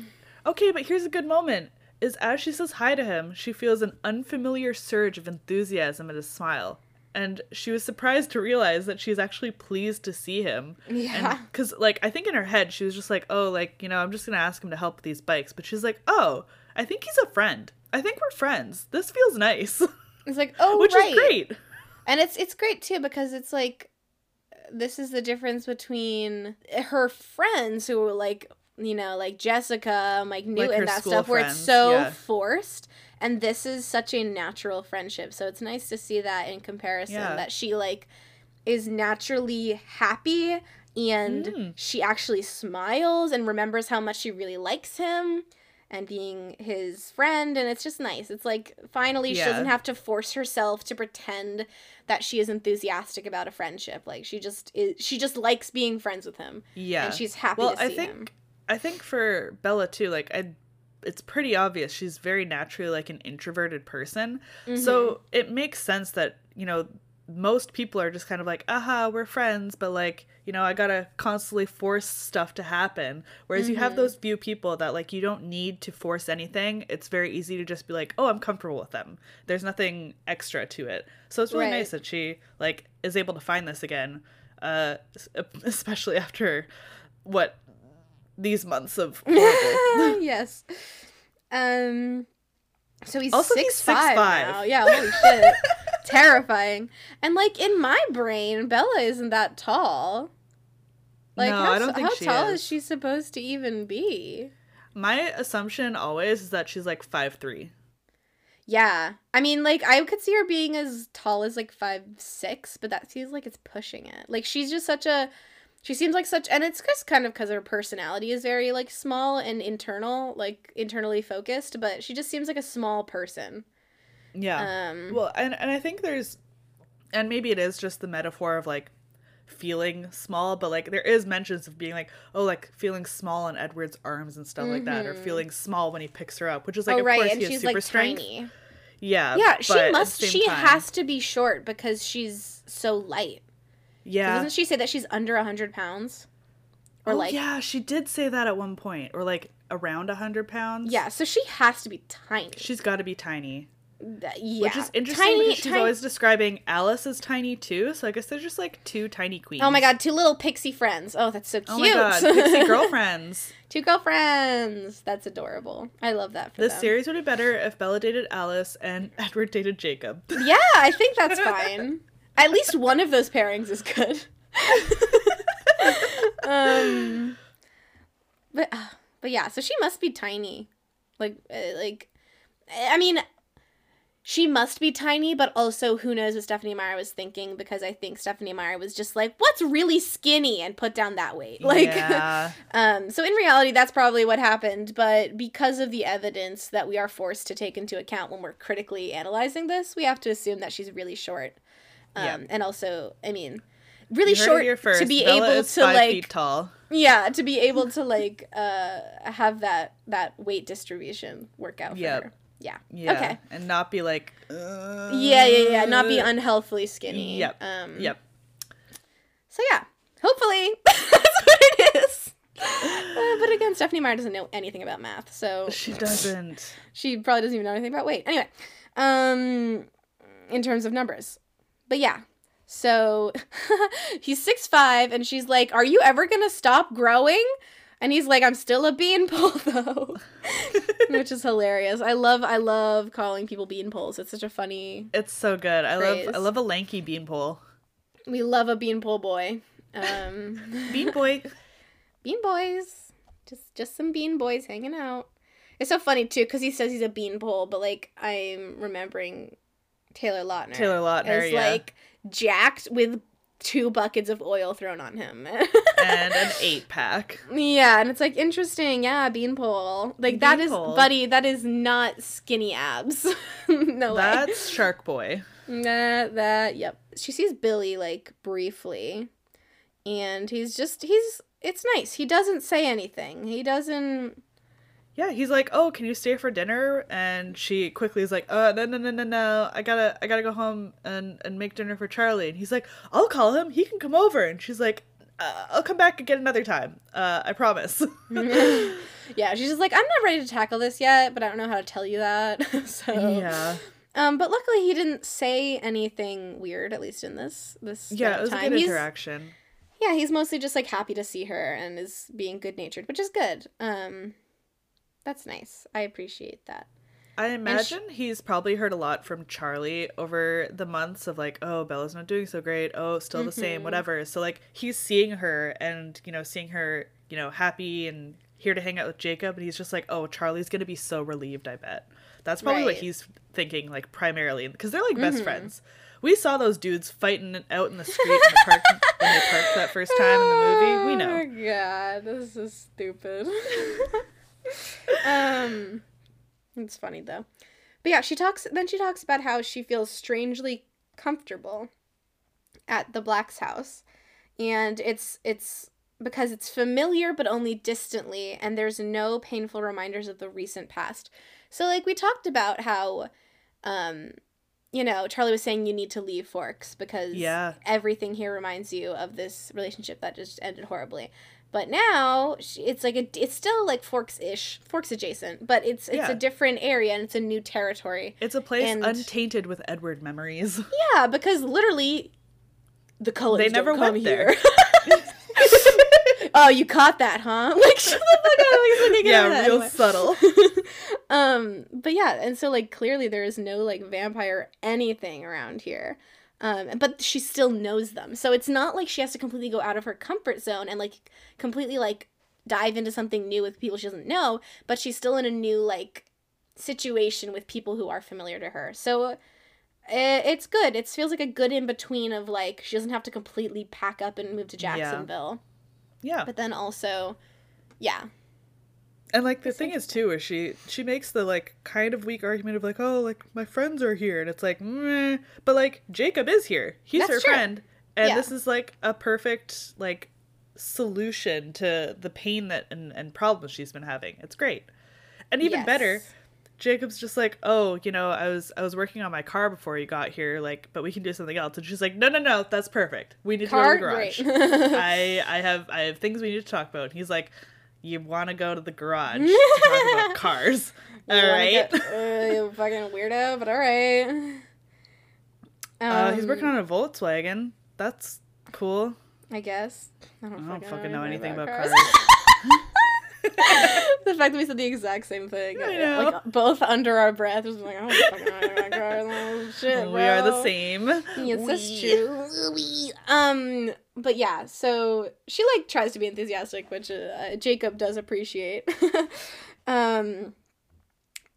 Okay, but here's a good moment. Is as she says hi to him, she feels an unfamiliar surge of enthusiasm at his smile. And she was surprised to realize that she's actually pleased to see him. Yeah. Because, like, I think in her head, she was just like, oh, like, you know, I'm just going to ask him to help with these bikes. But she's like, oh, I think he's a friend. I think we're friends. This feels nice. it's like oh Which right is great. And it's it's great too because it's like this is the difference between her friends who were like you know like Jessica, Mike Newton, her that stuff where it's so yeah. forced. And this is such a natural friendship. So it's nice to see that in comparison Yeah. that she like is naturally happy and Mm. she actually smiles and remembers how much she really likes him and being his friend and it's just nice it's like finally she doesn't have to force herself to pretend that she is enthusiastic about a friendship like she just is she just likes being friends with him Yeah. and she's happy well, to see I think him I think for Bella too, like I it's pretty obvious she's very naturally like an introverted person. Mm-hmm. So it makes sense that, you know, most people are just kind of like, aha, we're friends, but like, you know, I gotta constantly force stuff to happen. Whereas you have Mhm. those few people that like you don't need to force anything. It's very easy to just be like, oh, I'm comfortable with them. There's nothing extra to it. So it's really Right. nice that she like is able to find this again. Uh especially after what these months of horrible. yes um so he's Also, six he's five now yeah holy shit terrifying and like in my brain bella isn't that tall like No, how, I don't think how she tall is. is she supposed to even be My assumption always is that she's like five three. Yeah. I mean, like, I could see her being as tall as, like, five six, but that seems like it's pushing it. Like, she's just such a. She seems like such. And it's just kind of because her personality is very, like, small and internal, like, internally focused, but she just seems like a small person. Yeah. Um, well, and and I think there's, and maybe it is just the metaphor of like feeling small, but like there is mentions of being like, oh, like feeling small in Edward's arms and stuff like that, or Mhm. feeling small when he picks her up, which is like, oh, of right. course And he has super like, strength. tiny. Yeah. Yeah, she must. She time- has to be short because she's so light. Yeah. Doesn't she say that she's under 100 pounds? Or, oh, like. yeah, she did say that at one point, or like around a hundred pounds. Yeah, so she has to be tiny. She's got to be tiny. Yeah. Which is interesting Tiny- because she's tiny- always describing Alice as tiny too. So I guess they're just like two tiny queens. Oh my god, two little pixie friends. Oh, that's so cute. Oh my god, pixie girlfriends. two girlfriends. That's adorable. I love that for This them. series would be better if Bella dated Alice and Edward dated Jacob. Yeah, I think that's fine. At least one of those pairings is good. um, but uh, but yeah, so she must be tiny, like uh, like, I mean, she must be tiny, but also who knows what Stephenie Meyer was thinking because I think Stephenie Meyer was just like, what's really skinny and put down that weight, like. yeah. Um, so in reality, that's probably what happened, but because of the evidence that we are forced to take into account when we're critically analyzing this, we have to assume that she's really short. Um, Yeah. and also, I mean, really short to be Bella able to like, feet tall. yeah, to be able to like uh have that that weight distribution work out for Yep. her. Yeah. Yeah. Okay. And not be like. Uh, Yeah, yeah, yeah. Not be unhealthily skinny. Yep. Um, Yep. So yeah, hopefully that's what it is. Uh, but again, Stephenie Meyer doesn't know anything about math, so She doesn't. she probably doesn't even know anything about weight. Anyway, um, in terms of numbers, but yeah. So he's six five, and she's like, "Are you ever gonna stop growing?" And he's like, "I'm still a beanpole, though," which is hilarious. I love, I love calling people beanpoles. It's such a funny. It's so good. I love. I love a lanky beanpole. We love a beanpole boy. Um, Bean boy. bean boys, just just some bean boys hanging out. It's so funny too because he says he's a beanpole, but like I'm remembering Taylor Lautner. Taylor Lautner. is yeah. like jacked with two buckets of oil thrown on him. and an eight pack. yeah, and it's like interesting. Yeah, beanpole. Like that is, buddy. That is not skinny abs. no way. That's Shark Boy. That that yep. She sees Billy like briefly, and he's just he's. It's nice. He doesn't say anything. He doesn't. Yeah, he's like, "Oh, can you stay for dinner?" And she quickly is like, "Uh, no, no, no, no, no. I gotta, I gotta go home and and make dinner for Charlie." And he's like, "I'll call him. He can come over." And she's like, uh, "I'll come back again another time. Uh, I promise." yeah, she's just like, I'm not ready to tackle this yet, but I don't know how to tell you that. so yeah, Um, but luckily he didn't say anything weird, at least in this this yeah, it was of a good He's- interaction. Yeah, he's mostly just like happy to see her and is being good natured, which is good. Um, that's nice. I appreciate that. I imagine he's probably heard a lot from Charlie over the months of like, oh, Bella's not doing so great. Oh, still the same, Mhm. whatever. So like he's seeing her and you know seeing her, you know, happy and here to hang out with Jacob, and he's just like, oh, Charlie's gonna be so relieved. I bet that's probably what he's thinking, like primarily because they're like best Mhm. friends. We saw those dudes fighting out in the street in the park when they parked that first time in the movie. We know. Oh god, this is stupid. um it's funny though. But yeah, she talks then she talks about how she feels strangely comfortable at the Black's house. And it's it's because it's familiar but only distantly and there's no painful reminders of the recent past. So like we talked about how um you know, Charlie was saying you need to leave Forks because Yeah. everything here reminds you of this relationship that just ended horribly. But now it's like a, it's still like Forks ish, Forks adjacent, but it's it's Yeah. a different area and it's a new territory. It's a place And- untainted with Edward memories. Yeah, because literally, the colors They never went there. here. oh, you caught that, huh? Like shut the fuck up! Yeah, real Anyway. subtle. um, but yeah, and so like clearly there is no like vampire anything around here. Um, but she still knows them. So it's not like she has to completely go out of her comfort zone and like completely like dive into something new with people she doesn't know, but she's still in a new like situation with people who are familiar to her. So eh, it's good. It feels like a good in between of like she doesn't have to completely pack up and move to Yeah. Jacksonville, Yeah. but then also, yeah, And like the thing is too is she she makes the like kind of weak argument of like oh like my friends are here and it's like Meh. but like Jacob is here he's That's her true. friend and Yeah. this is like a perfect like solution to the pain that and, and problems she's been having it's great and even better Jacob's just like oh you know I was I was working on my car before you got here like but we can do something else and she's like no no no that's perfect we need Car, to go to the garage. I I have I have things we need to talk about. And he's like, you want to go to the garage to talk about cars. All right. You All wanna right. get- uh, fucking weirdo, but all right. uh, he's Um, working on a Volkswagen. That's cool. I guess. I I don't, don't fucking, know anything about cars. cars. the fact that we said the exact same thing, I like both under our breath, was like, I don't fucking know anything about cars. Oh, shit, we are the same. Yes, that's true. We- Um, but yeah, so she like tries to be enthusiastic, which uh, Jacob does appreciate. um,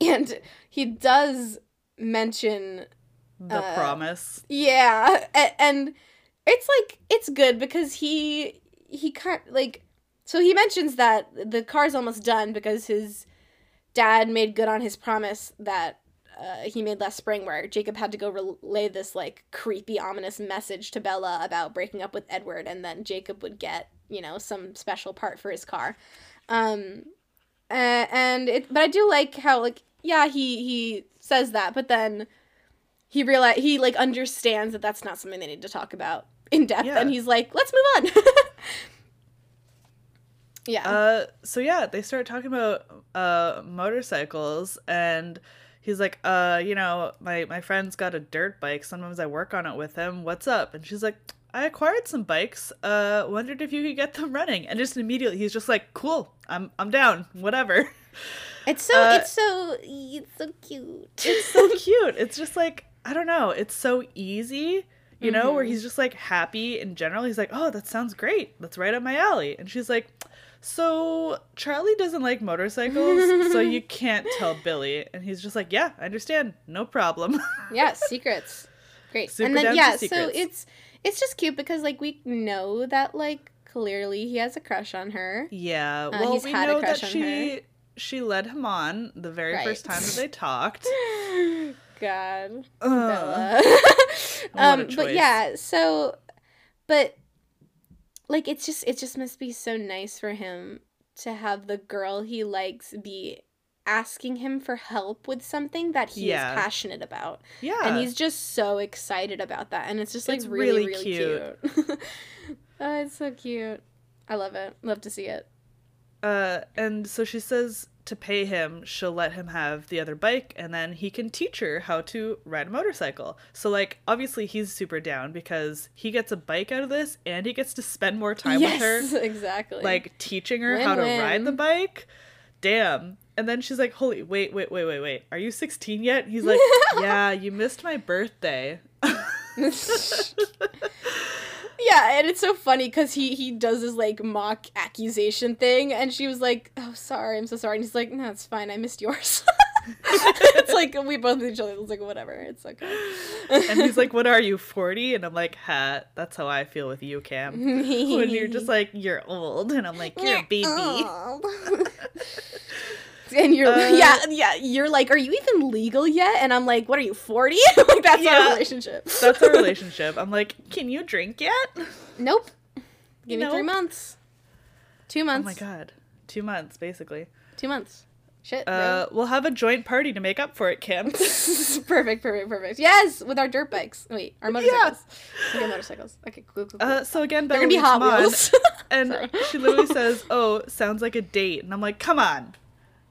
and he does mention, The Uh, promise. yeah, a- and it's like it's good because he he kind like so he mentions that the car's almost done because his dad made good on his promise that uh, he made last spring where Jacob had to go relay this like creepy ominous message to Bella about breaking up with Edward and then Jacob would get you know some special part for his car um uh, and it but I do like how like yeah he he says that but then he realize he like understands that that's not something they need to talk about in depth Yeah. and he's like let's move on yeah Uh, so yeah, they start talking about uh motorcycles, and he's like, uh, you know, my my friend's got a dirt bike. Sometimes I work on it with him. What's up? And she's like, I acquired some bikes. Uh, wondered if you could get them running. And just immediately, he's just like, cool, I'm I'm down. Whatever. it's so uh, it's so it's so cute It's so cute. It's just like I don't know. It's so easy. You know, where Mhm. he's just like happy in general. He's like, "Oh, that sounds great. That's right up my alley." And she's like, "So Charlie doesn't like motorcycles, so you can't tell Billy." And he's just like, "Yeah, I understand. No problem." yeah secrets great Super and then yeah so it's it's just cute because like we know that like clearly he has a crush on her yeah. Uh, well, he's we had a know that crush on she she led him on the very Right. first time that they talked. god Ugh. Bella. What a um but yeah so but like it's just it just must be so nice for him to have the girl he likes be asking him for help with something that he Yeah. is passionate about. Yeah. and he's just so excited about that and it's just like It's really really really cute, oh it's so cute. I love it. Love to see it Uh, and so she says to pay him, she'll let him have the other bike, and then he can teach her how to ride a motorcycle. So, like, obviously, he's super down because he gets a bike out of this, and he gets to spend more time with her, yes exactly like teaching her how to ride the bike. Damn. And then she's like, "Holy, wait, wait, wait, wait, wait. Are you 16 yet?" He's like, "Yeah, you missed my birthday." yeah and it's so funny because he he does this like mock accusation thing and she was like oh sorry i'm so sorry and he's like no it's fine i missed yours it's like we both each other it's like whatever it's okay and he's like, "What are you, 40?" And I'm like, "Ha, that's how I feel with you, Cam." when you're just like, "You're old," and I'm like, "You're a baby." and you're Uh, yeah yeah you're like are you even legal yet and i'm like what are you 40 like that's Yeah. our relationship That's our relationship. I'm like, "Can you drink yet?" nope give me three months two months oh my god. 2 months basically. two months shit Uh we'll have a joint party to make up for it, Cam. perfect perfect perfect yes with our dirt bikes wait our motorcycles okay motorcycles okay cool cool, cool. Uh so again, they're gonna be hot wheels and Sorry. she literally says, "Oh, sounds like a date." And I'm like, "Come on.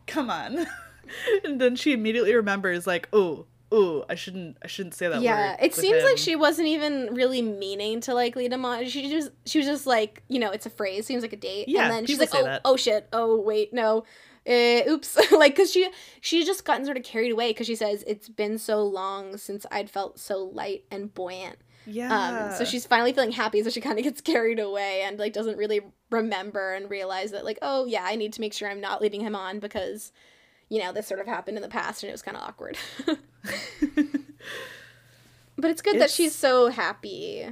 Come on." and then she immediately remembers like, "Oh, oh, I shouldn't I shouldn't say that yeah word." it seems like she wasn't even really meaning to like lead him on she just she was just like you know it's a phrase seems like a date Yeah, and then she's like oh that. oh shit oh wait no uh, oops like because she she just gotten sort of carried away because she says it's been so long since i'd felt so light and buoyant Yeah. um so she's finally feeling happy so she kind of gets carried away and like doesn't really remember and realize that like oh yeah i need to make sure i'm not leading him on because you know this sort of happened in the past and it was kind of awkward but it's good that she's so happy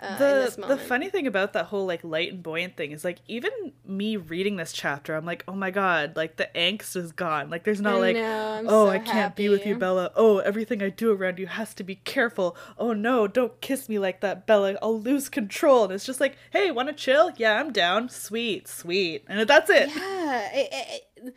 uh, the the funny thing about that whole like light and buoyant thing is like even me reading this chapter i'm like oh my god like the angst is gone. Like there's not I like know, oh so i can't be with you bella. Oh everything i do around you has to be careful. Oh no don't kiss me like that bella. I'll lose control. And it's just like hey want to chill? Yeah i'm down. Sweet sweet. And that's it. Yeah it, it,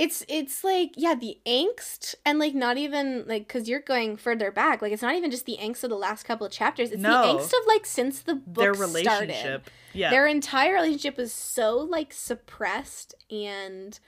it's it's like yeah the angst and like not even like because you're going further back like it's not even just the angst of the last couple of chapters it's No. the angst of like since the book Their started relationship. Yeah. their entire relationship was so like suppressed and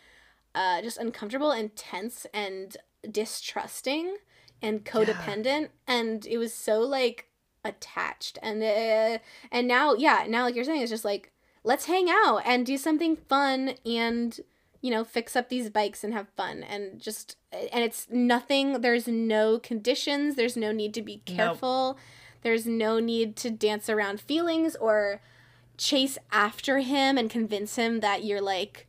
uh just uncomfortable and tense and distrusting and codependent and it was so like attached and uh, and now yeah now like you're saying it's just like let's hang out and do something fun and you know fix up these bikes and have fun and just and it's nothing there's no conditions there's no need to be Nope. careful there's no need to dance around feelings or chase after him and convince him that you're like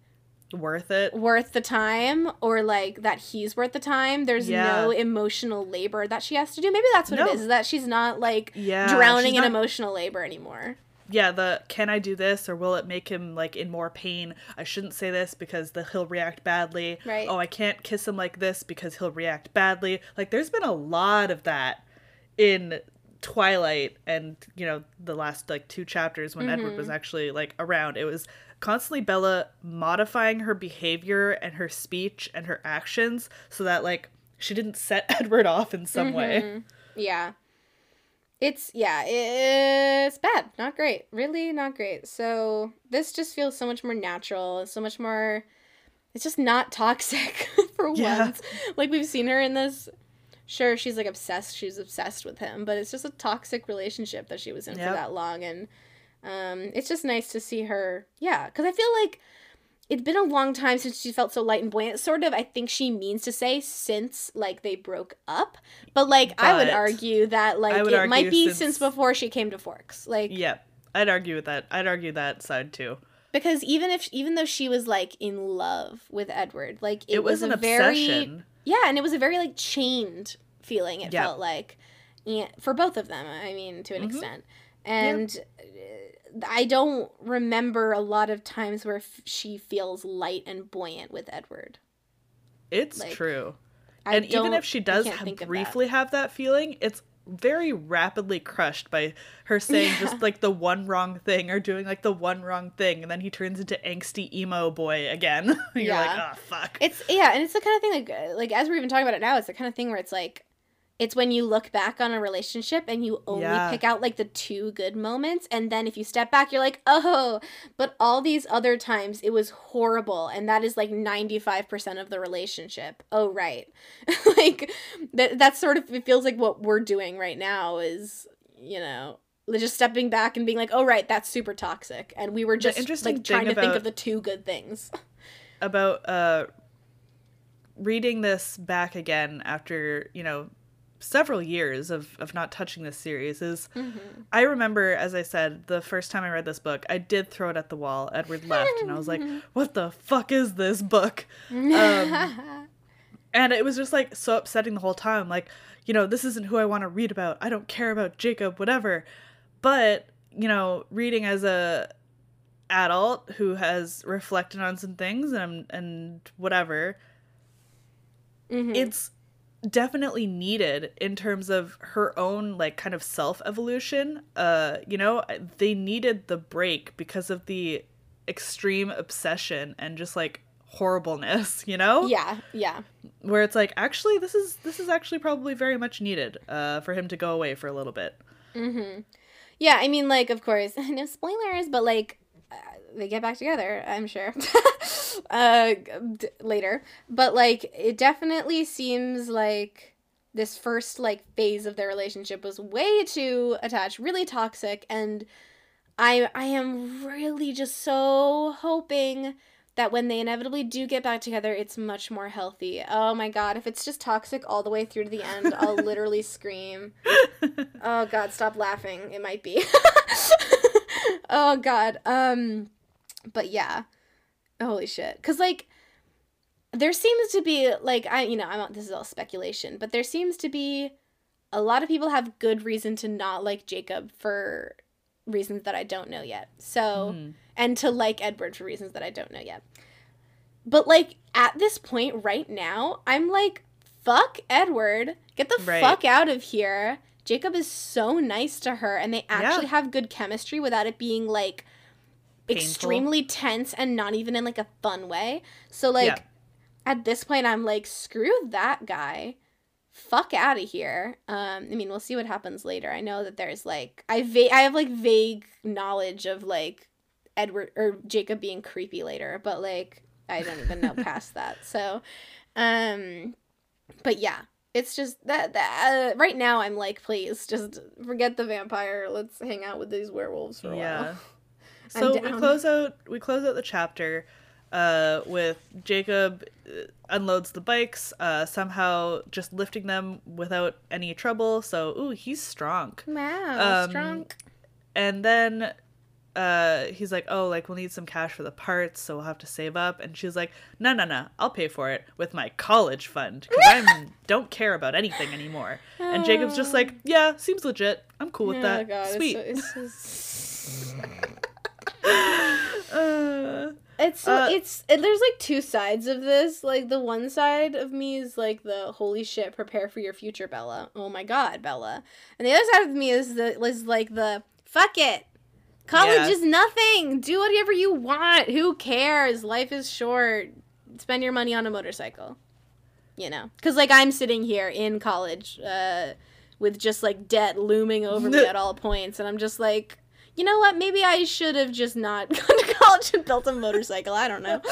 Worth it. worth the time or like that he's worth the time there's no emotional labor that she has to do maybe that's what No. it is is that she's not like Yeah. drowning in not- emotional labor anymore yeah the can i do this or will it make him like in more pain i shouldn't say this because the, he'll react badly Right. oh i can't kiss him like this because he'll react badly like there's been a lot of that in twilight and you know the last like two chapters when edward Mm-hmm. was actually like around it was constantly bella modifying her behavior and her speech and her actions so that like she didn't set edward off in some way Mm-hmm. yeah it's yeah it's bad not great really not great so this just feels so much more natural so much more it's just not toxic for Yeah. once like we've seen her in this sure she's like obsessed she's obsessed with him but it's just a toxic relationship that she was in Yep. for that long and um it's just nice to see her yeah because i feel like it's been a long time since she felt so light and buoyant. Sort of i think she means to say since like they broke up. But like i would argue that like it might be since- since before she came to forks. Like yeah i'd argue with that. I'd argue that side too. Because even if even though she was like in love with edward like it, it, was, a an very obsession. Yeah and it was a very like chained feeling it Yeah. felt like and for both of them i mean to an Mhm. extent. And i don't remember a lot of times where f- she feels light and buoyant with edward It's Like, true. I and even if she does think that. briefly have that feeling, it's very rapidly crushed by her saying Yeah. just like the one wrong thing or doing like the one wrong thing and then he turns into angsty emo boy again. You're like, Yeah. "Oh, fuck." It's yeah, and it's the kind of thing like like as we're even talking about it now, it's the kind of thing where it's like it's when you look back on a relationship and you only Yeah. pick out like the two good moments and then if you step back you're like, "Oh, but all these other times it was horrible." And that is like 95% of the relationship. Oh, right. like that that's sort of it feels like what we're doing right now is, you know, just stepping back and being like, "Oh, right, that's super toxic." And we were just like trying to think of the two good things. about uh reading this back again after, you know, several years of of not touching this series is I remember, as I said, the first time I read this book, I did throw it at the wall. Edward left, and I was like, "What the fuck is this book?" Um, and it was just like so upsetting the whole time. Like, you know, this isn't who I want to read about. I don't care about Jacob, whatever. But you know, reading as a adult who has reflected on some things and and whatever, Mhm. it's definitely needed in terms of her own like kind of self evolution uh you know they needed the break because of the extreme obsession and just like horribleness you know yeah, yeah. where it's like actually this is this is actually probably very much needed uh for him to go away for a little bit Mm-hmm. Yeah, I mean, like, of course, no spoilers, but like, they get back together. I'm sure. uh, d- later, but like, it definitely seems like this first like phase of their relationship was way too attached, really toxic, and I I am really just so hoping that when they inevitably do get back together, it's much more healthy. Oh my god, if it's just toxic all the way through to the end, I'll literally scream. Oh god, stop laughing. It might be. oh god. Um but yeah. Holy shit. Cuz like there seems to be like I you know, I'm not- this is all speculation, but there seems to be a lot of people have good reason to not like Jacob for reasons that I don't know yet. So Mhm. and to like Edward for reasons that I don't know yet. But like at this point right now, I'm like, fuck Edward. Get the Right. fuck out of here. Jacob is so nice to her and they actually Yeah. have good chemistry without it being like Painful. extremely tense and not even in like a fun way. So like Yeah. at this point I'm like, screw that guy. Fuck out of here. Um, I mean, we'll see what happens later. I know that there's like I va- I have like vague knowledge of like Edward or Jacob being creepy later, but like I don't even know past that. So, um, but yeah, it's just that that uh, right now I'm like, please just forget the vampire. Let's hang out with these werewolves for a Yeah. while. So we close out we close out the chapter uh, with Jacob uh, unloads the bikes, uh, somehow just lifting them without any trouble. So ooh, he's strong. Wow, Um, strong. And then uh, he's like, oh, like we'll need some cash for the parts, so we'll have to save up. And she's like, no, no, no, I'll pay for it with my college fund because I don't care about anything anymore. And Jacob's just like, yeah, seems legit. I'm cool with that. Oh god, Sweet. It's, so, it's, so- Uh, it's Uh, it's it, there's like two sides of this. Like the one side of me is like the holy shit, prepare for your future, Bella. Oh my god, Bella. And the other side of me is the is like the fuck it. College Yeah. is nothing. Do whatever you want. Who cares? Life is short. Spend your money on a motorcycle. You know, because like I'm sitting here in college, uh, with just like debt looming over me at all points, and I'm just like, you know what? Maybe I should have just not gone to college and built a motorcycle. I don't know.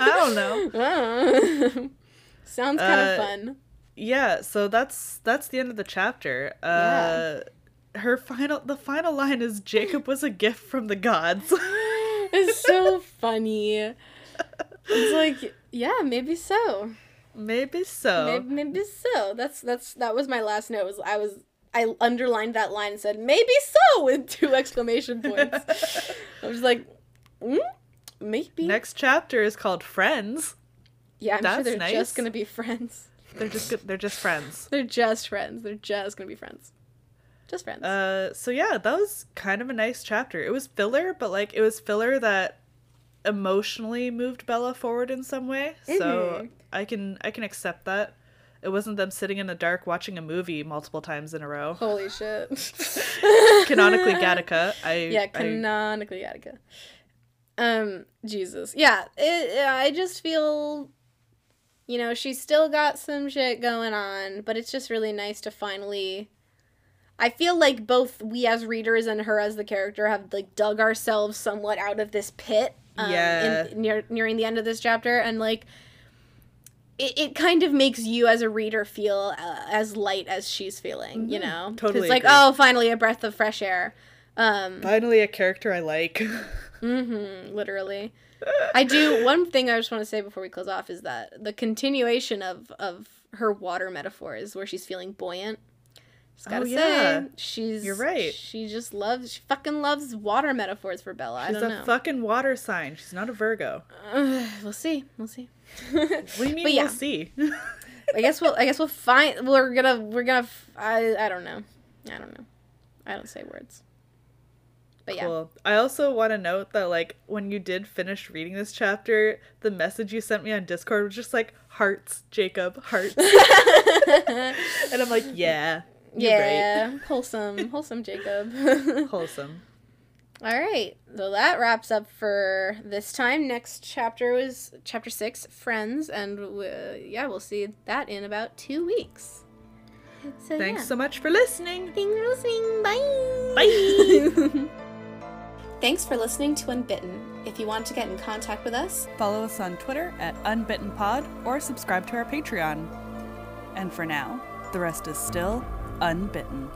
I don't know. know. Sounds kind of Uh, fun. yeah so that's that's the end of the chapter uh her final the final line is jacob was a gift from the gods It's so funny. It's like, yeah, maybe so. maybe so Maybe, maybe so. That's that's that was my last note. Was I was I underlined that line and said maybe so with two exclamation points. I was like, mm, maybe. next chapter is called friends yeah, I'm sure they're nice. just gonna be friends. they're just good they're just friends They're just friends. They're just gonna be friends. Just friends. uh so yeah that was kind of a nice chapter it was filler but like it was filler that emotionally moved bella forward in some way so Mhm. i can i can accept that it wasn't them sitting in the dark watching a movie multiple times in a row Holy shit. canonically gattaca i Yeah, I- canonically Gattaca. Um, Jesus. Yeah, it, I just feel, you know, she's still got some shit going on, but it's just really nice to finally. I feel like both we as readers and her as the character have like dug ourselves somewhat out of this pit. Um, Yeah. In, near nearing the end of this chapter, and like. It, it kind of makes you as a reader feel uh, as light as she's feeling, you know? Mm-hmm. totally It's like, agree. oh, finally a breath of fresh air. Um, Finally, a character I like. Mm-hmm, literally. I do one thing I just want to say before we close off is that the continuation of of her water metaphors where she's feeling buoyant. Just gotta Oh, say, yeah. she's You're right. She just loves, she fucking loves water metaphors for Bella. She's I don't a know. fucking water sign. She's not a Virgo. we'll see. We'll see. What do you mean But yeah. we'll see? I guess we'll. I guess we'll find. We're gonna. We're gonna. f- I. I don't know. I don't know. I don't say words. But yeah. Cool. I also want to note that like when you did finish reading this chapter, the message you sent me on Discord was just like hearts, Jacob, hearts. and I'm like, yeah. You're yeah. Wholesome. Wholesome, Jacob. Wholesome. All right. So that wraps up for this time. Next chapter was chapter six, Friends, and uh, yeah, we'll see that in about two weeks. So, Thanks yeah. so much for listening. Thanks for listening. Bye. Bye. Thanks for listening to Unbitten. If you want to get in contact with us, Follow us on Twitter at UnbittenPod or subscribe to our Patreon. And for now, the rest is still unbitten.